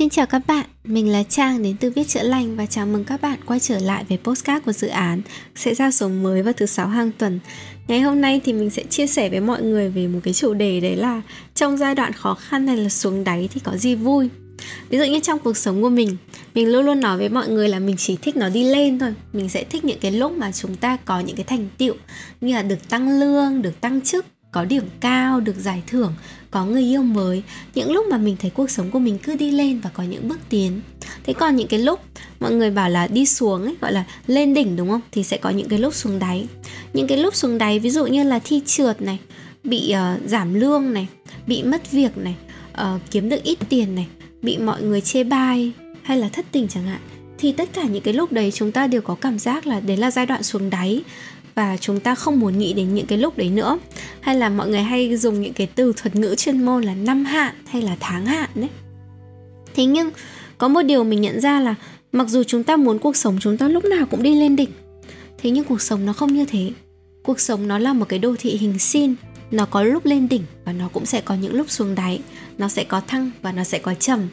Xin chào các bạn, mình là Trang đến từ Viết Chữa Lành và chào mừng các bạn quay trở lại với postcard của dự án sẽ ra số mới vào thứ sáu hàng tuần. Ngày hôm nay thì mình sẽ chia sẻ với mọi người về một cái chủ đề đấy là trong giai đoạn khó khăn này là xuống đáy thì có gì vui. Ví dụ như trong cuộc sống của mình, mình luôn luôn nói với mọi người là mình chỉ thích nó đi lên thôi. Mình sẽ thích những cái lúc mà chúng ta có những cái thành tựu như là được tăng lương, được tăng chức, có điểm cao, được giải thưởng, có người yêu mới. Những lúc mà mình thấy cuộc sống của mình cứ đi lên và có những bước tiến. Thế còn những cái lúc mọi người bảo là đi xuống ấy gọi là lên đỉnh đúng không? Thì sẽ có những cái lúc xuống đáy. Những cái lúc xuống đáy ví dụ như là thi trượt này bị uh, giảm lương này bị mất việc này uh, kiếm được ít tiền này bị mọi người chê bai hay là thất tình chẳng hạn thì tất cả những cái lúc đấy chúng ta đều có cảm giác là đấy là giai đoạn xuống đáy và chúng ta không muốn nghĩ đến những cái lúc đấy nữa. Hay là mọi người hay dùng những cái từ thuật ngữ chuyên môn là năm hạn hay là tháng hạn đấy. Thế nhưng, có một điều mình nhận ra là mặc dù chúng ta muốn cuộc sống chúng ta lúc nào cũng đi lên đỉnh, thế nhưng cuộc sống nó không như thế. Cuộc sống nó là một cái đô thị hình sin, nó có lúc lên đỉnh và nó cũng sẽ có những lúc xuống đáy. Nó sẽ có thăng và nó sẽ có trầm.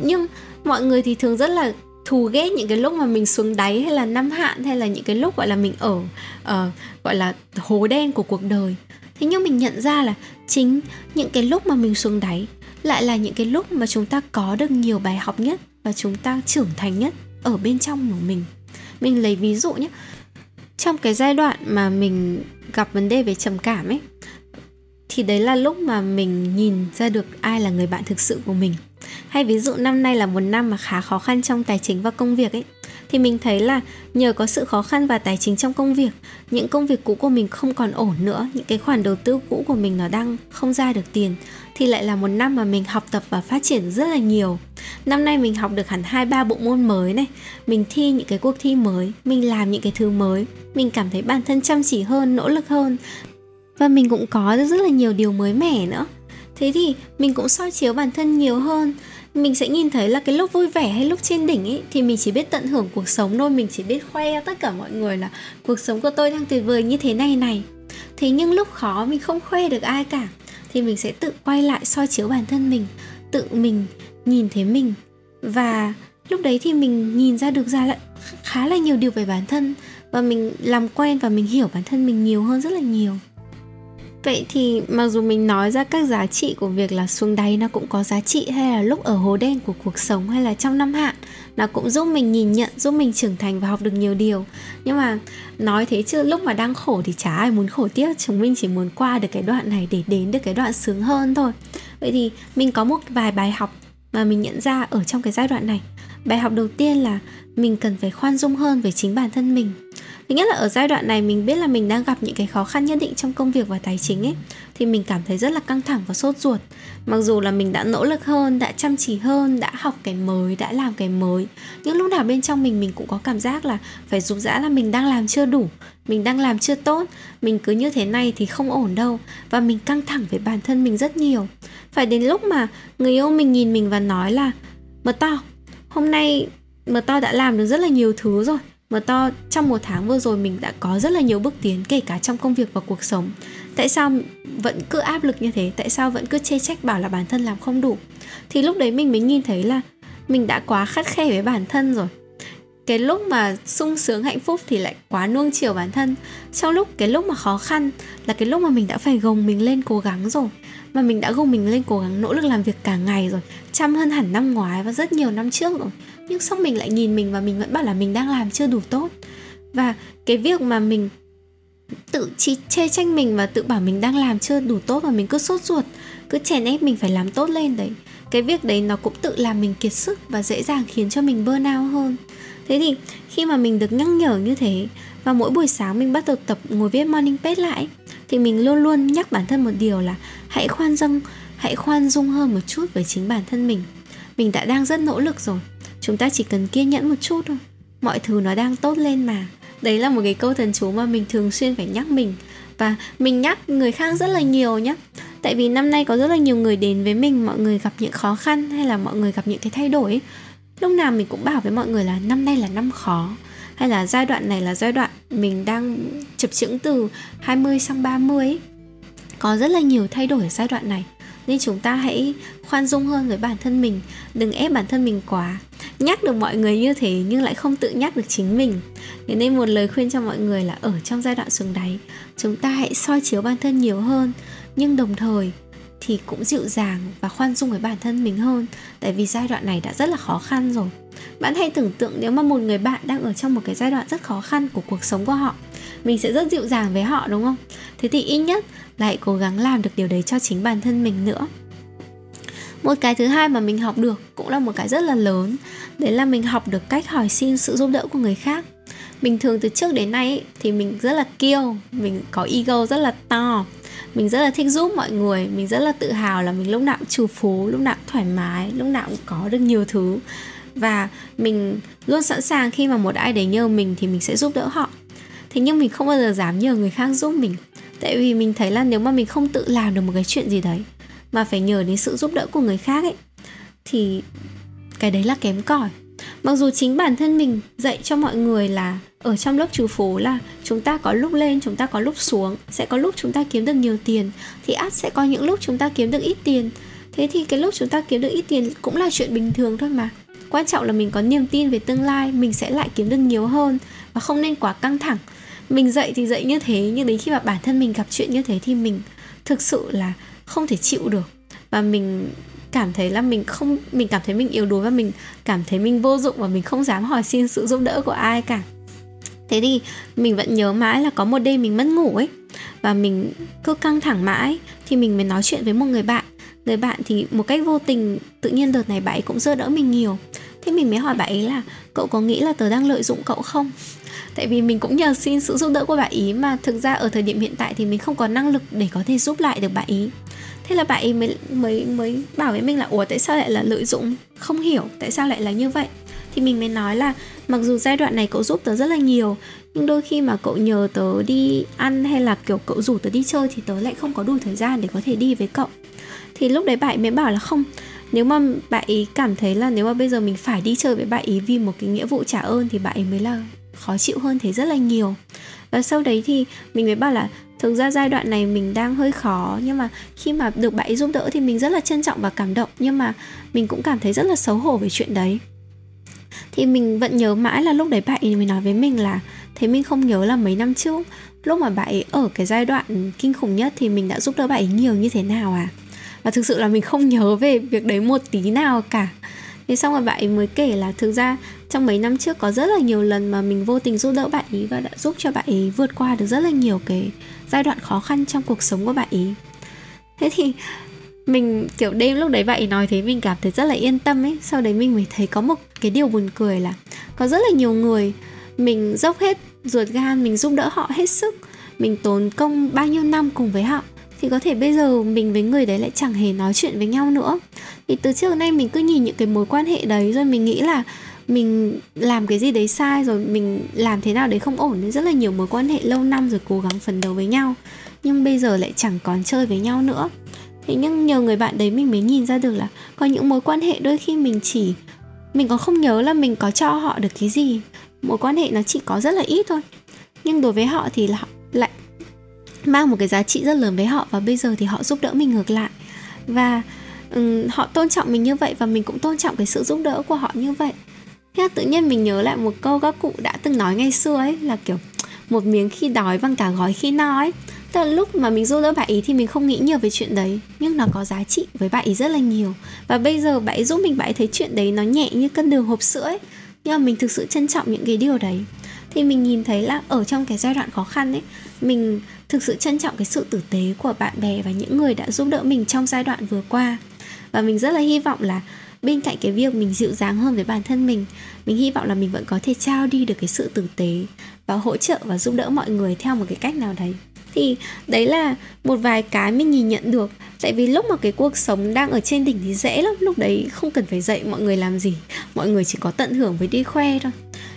Nhưng mọi người thì thường rất là thù ghét những cái lúc mà mình xuống đáy hay là năm hạn hay là những cái lúc gọi là mình ở uh, gọi là hố đen của cuộc đời. Thế nhưng mình nhận ra là chính những cái lúc mà mình xuống đáy lại là những cái lúc mà chúng ta có được nhiều bài học nhất và chúng ta trưởng thành nhất ở bên trong của mình. Mình lấy ví dụ nhé trong cái giai đoạn mà mình gặp vấn đề về trầm cảm ấy thì đấy là lúc mà mình nhìn ra được ai là người bạn thực sự của mình hay ví dụ năm nay là một năm mà khá khó khăn trong tài chính và công việc ấy, thì mình thấy là nhờ có sự khó khăn và tài chính trong công việc, những công việc cũ của mình không còn ổn nữa, những cái khoản đầu tư cũ của mình nó đang không ra được tiền, thì lại là một năm mà mình học tập và phát triển rất là nhiều. Năm nay mình học được hẳn hai, ba bộ môn mới này, mình thi những cái cuộc thi mới, mình làm những cái thứ mới, mình cảm thấy bản thân chăm chỉ hơn, nỗ lực hơn, và mình cũng có được rất là nhiều điều mới mẻ nữa. Thế thì mình cũng soi chiếu bản thân nhiều hơn mình sẽ nhìn thấy là cái lúc vui vẻ hay lúc trên đỉnh ấy thì mình chỉ biết tận hưởng cuộc sống thôi. Mình chỉ biết khoe tất cả mọi người là cuộc sống của tôi đang tuyệt vời như thế này này. Thế nhưng lúc khó mình không khoe được ai cả, thì mình sẽ tự quay lại soi chiếu bản thân mình, tự mình nhìn thấy mình. Và lúc đấy thì mình nhìn ra được ra lại khá là nhiều điều về bản thân, và mình làm quen và mình hiểu bản thân mình nhiều hơn rất là nhiều. Vậy thì mặc dù mình nói ra các giá trị của việc là xuống đáy nó cũng có giá trị hay là lúc ở hố đen của cuộc sống hay là trong năm hạn nó cũng giúp mình nhìn nhận, giúp mình trưởng thành và học được nhiều điều. Nhưng mà nói thế chứ lúc mà đang khổ thì chả ai muốn khổ tiếp, chúng mình chỉ muốn qua được cái đoạn này để đến được cái đoạn sướng hơn thôi. Vậy thì mình có một vài bài học mà mình nhận ra ở trong cái giai đoạn này. Bài học đầu tiên là mình cần phải khoan dung hơn với chính bản thân mình. Thứ nhất là ở giai đoạn này mình biết là mình đang gặp những cái khó khăn nhất định trong công việc và tài chính ấy, thì mình cảm thấy rất là căng thẳng và sốt ruột. Mặc dù là mình đã nỗ lực hơn, đã chăm chỉ hơn, đã học cái mới, đã làm cái mới, nhưng lúc nào bên trong mình mình cũng có cảm giác là phải rục rã là mình đang làm chưa đủ, mình đang làm chưa tốt, mình cứ như thế này thì không ổn đâu, và mình căng thẳng với bản thân mình rất nhiều. Phải đến lúc mà người yêu mình nhìn mình và nói là mờ to hôm nay mà to đã làm được rất là nhiều thứ rồi. Mà to trong một tháng vừa rồi mình đã có rất là nhiều bước tiến, kể cả trong công việc và cuộc sống. Tại sao vẫn cứ áp lực như thế? Tại sao vẫn cứ chê trách bảo là bản thân làm không đủ? Thì lúc đấy mình mới nhìn thấy là mình đã quá khắt khe với bản thân rồi. Cái lúc mà sung sướng, hạnh phúc thì lại quá nuông chiều bản thân. Trong lúc, cái lúc mà khó khăn là cái lúc mà mình đã phải gồng mình lên cố gắng rồi mà mình đã gồng mình lên cố gắng nỗ lực làm việc cả ngày rồi. Chăm hơn hẳn năm ngoái và rất nhiều năm trước rồi. Nhưng xong mình lại nhìn mình và mình vẫn bảo là mình đang làm chưa đủ tốt. Và cái việc mà mình tự chi, chê tranh mình và tự bảo mình đang làm chưa đủ tốt và mình cứ sốt ruột, cứ chèn ép mình phải làm tốt lên đấy. Cái việc đấy nó cũng tự làm mình kiệt sức và dễ dàng khiến cho mình burnout hơn. Thế thì khi mà mình được nhắc nhở như thế và mỗi buổi sáng mình bắt đầu tập ngồi viết morning page lại, thì mình luôn luôn nhắc bản thân một điều là hãy khoan dung hãy khoan dung hơn một chút với chính bản thân mình. Mình đã đang rất nỗ lực rồi. Chúng ta chỉ cần kiên nhẫn một chút thôi. Mọi thứ nó đang tốt lên mà. Đấy là một cái câu thần chú mà mình thường xuyên phải nhắc mình. Và mình nhắc người khác rất là nhiều nhé tại vì năm nay có rất là nhiều người đến với mình, mọi người gặp những khó khăn hay là mọi người gặp những cái thay đổi ấy. lúc nào mình cũng bảo với mọi người là năm nay là năm khó. Hay là giai đoạn này là giai đoạn mình đang chập chững từ 20 sang 30 ấy có rất là nhiều thay đổi ở giai đoạn này. Nên chúng ta hãy khoan dung hơn với bản thân mình, đừng ép bản thân mình quá. Nhắc được mọi người như thế nhưng lại không tự nhắc được chính mình. Thế nên một lời khuyên cho mọi người là ở trong giai đoạn xuống đáy, chúng ta hãy soi chiếu bản thân nhiều hơn, nhưng đồng thời thì cũng dịu dàng và khoan dung với bản thân mình hơn, tại vì giai đoạn này đã rất là khó khăn rồi. Bạn hãy tưởng tượng nếu mà một người bạn đang ở trong một cái giai đoạn rất khó khăn của cuộc sống của họ mình sẽ rất dịu dàng với họ, đúng không? Thế thì ít nhất là hãy cố gắng làm được điều đấy cho chính bản thân mình nữa. Một cái thứ hai mà mình học được cũng là một cái rất là lớn, đấy là mình học được cách hỏi xin sự giúp đỡ của người khác. Bình thường từ trước đến nay thì mình rất là kiêu, mình có ego rất là to, mình rất là thích giúp mọi người, mình rất là tự hào là mình lúc nào cũng trù phú, lúc nào cũng thoải mái, lúc nào cũng có được nhiều thứ. Và mình luôn sẵn sàng khi mà một ai đấy nhờ mình thì mình sẽ giúp đỡ họ thế nhưng mình không bao giờ dám nhờ người khác giúp mình. Tại vì mình thấy là nếu mà mình không tự làm được một cái chuyện gì đấy, mà phải nhờ đến sự giúp đỡ của người khác ấy, thì cái đấy là kém cỏi. Mặc dù chính bản thân mình dạy cho mọi người là ở trong lớp trừ phú là chúng ta có lúc lên, chúng ta có lúc xuống, sẽ có lúc chúng ta kiếm được nhiều tiền, thì ắt sẽ có những lúc chúng ta kiếm được ít tiền. Thế thì cái lúc chúng ta kiếm được ít tiền cũng là chuyện bình thường thôi mà. Quan trọng là mình có niềm tin về tương lai, mình sẽ lại kiếm được nhiều hơn và không nên quá căng thẳng mình dạy thì dạy như thế, nhưng đến khi mà bản thân mình gặp chuyện như thế thì mình thực sự là không thể chịu được. Và mình cảm thấy là mình không, mình cảm thấy mình yếu đuối và mình cảm thấy mình vô dụng và mình không dám hỏi xin sự giúp đỡ của ai cả. Thế thì mình vẫn nhớ mãi là có một đêm mình mất ngủ ấy, và mình cứ căng thẳng mãi thì mình mới nói chuyện với một người bạn. Người bạn thì một cách vô tình, tự nhiên đợt này bạn ấy cũng giúp đỡ mình nhiều. Thế mình mới hỏi bạn ấy là, cậu có nghĩ là tớ đang lợi dụng cậu không? Tại vì mình cũng nhờ xin sự giúp đỡ của bạn ý mà thực ra ở thời điểm hiện tại thì mình không có năng lực để có thể giúp lại được bạn ý. Thế là bạn ấy mới mới mới bảo với mình là, ủa, tại sao lại là lợi dụng? Không hiểu, tại sao lại là như vậy? Thì mình mới nói là, mặc dù giai đoạn này cậu giúp tớ rất là nhiều, nhưng đôi khi mà cậu nhờ tớ đi ăn hay là, kiểu, cậu rủ tớ đi chơi thì tớ lại không có đủ thời gian để có thể đi với cậu. Thì lúc đấy bạn mới bảo là, không, nếu mà bạn ý cảm thấy là nếu mà bây giờ mình phải đi chơi với bạn ý vì một cái nghĩa vụ trả ơn thì bạn ấy mới là khó chịu hơn thế rất là nhiều. Và sau đấy thì mình mới bảo là thực ra giai đoạn này mình đang hơi khó, nhưng mà khi mà được bạn ấy giúp đỡ thì mình rất là trân trọng và cảm động, nhưng mà mình cũng cảm thấy rất là xấu hổ về chuyện đấy. Thì mình vẫn nhớ mãi là lúc đấy bạn ấy mới nói với mình là, thế mình không nhớ là mấy năm trước, lúc mà bạn ấy ở cái giai đoạn kinh khủng nhất thì mình đã giúp đỡ bạn ấy nhiều như thế nào à? Và thực sự là mình không nhớ về việc đấy một tí nào cả. Thế xong rồi bạn ấy mới kể là thực ra trong mấy năm trước có rất là nhiều lần mà mình vô tình giúp đỡ bạn ý và đã giúp cho bạn ý vượt qua được rất là nhiều cái giai đoạn khó khăn trong cuộc sống của bạn ý. Thế thì mình, kiểu, đêm lúc đấy bạn nói thế mình cảm thấy rất là yên tâm ấy. Sau đấy mình mới thấy có một cái điều buồn cười là có rất là nhiều người mình dốc hết ruột gan, mình giúp đỡ họ hết sức, mình tốn công bao nhiêu năm cùng với họ. Thì có thể bây giờ mình với người đấy lại chẳng hề nói chuyện với nhau nữa. Thì từ trước đến nay mình cứ nhìn những cái mối quan hệ đấy rồi mình nghĩ là mình làm cái gì đấy sai rồi mình làm thế nào đấy không ổn nên rất là nhiều mối quan hệ lâu năm rồi cố gắng phấn đấu với nhau. Nhưng bây giờ lại chẳng còn chơi với nhau nữa. Thế nhưng nhờ người bạn đấy mình mới nhìn ra được là có những mối quan hệ đôi khi mình chỉ mình còn không nhớ là mình có cho họ được cái gì. Mối quan hệ nó chỉ có rất là ít thôi. Nhưng đối với họ thì là họ lại mang một cái giá trị rất lớn với họ và bây giờ thì họ giúp đỡ mình ngược lại. Và um, họ tôn trọng mình như vậy và mình cũng tôn trọng cái sự giúp đỡ của họ như vậy thế tự nhiên mình nhớ lại một câu các cụ đã từng nói ngày xưa ấy, là kiểu một miếng khi đói bằng cả gói khi no ấy. Tức là lúc mà mình giúp đỡ bạn ý thì mình không nghĩ nhiều về chuyện đấy, Nhưng nó có giá trị với bạn ý rất là nhiều. Và bây giờ bạn ý giúp mình bạn ý thấy chuyện đấy nó nhẹ như cân đường hộp sữa ấy. Nhưng mà mình thực sự trân trọng những cái điều đấy. Thì mình nhìn thấy là ở trong cái giai đoạn khó khăn ấy, Mình thực sự trân trọng cái sự tử tế của bạn bè và những người đã giúp đỡ mình trong giai đoạn vừa qua. Và mình rất là hy vọng là bên cạnh cái việc mình dịu dàng hơn với bản thân mình mình hy vọng là mình vẫn có thể trao đi được cái sự tử tế và hỗ trợ và giúp đỡ mọi người theo một cái cách nào đấy. Thì đấy là một vài cái mình nhìn nhận được. Tại vì lúc mà cái cuộc sống đang ở trên đỉnh thì dễ lắm, lúc đấy không cần phải dạy mọi người làm gì, mọi người chỉ có tận hưởng với đi khoe thôi.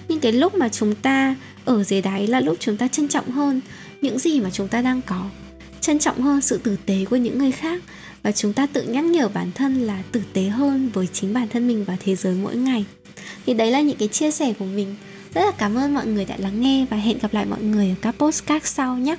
Nhưng cái lúc mà chúng ta ở dưới đáy là lúc chúng ta trân trọng hơn những gì mà chúng ta đang có trân trọng hơn sự tử tế của những người khác. Và chúng ta tự nhắc nhở bản thân là tử tế hơn với chính bản thân mình và thế giới mỗi ngày. Thì đấy là những cái chia sẻ của mình. Rất là cảm ơn mọi người đã lắng nghe và hẹn gặp lại mọi người ở các postcard sau nhé.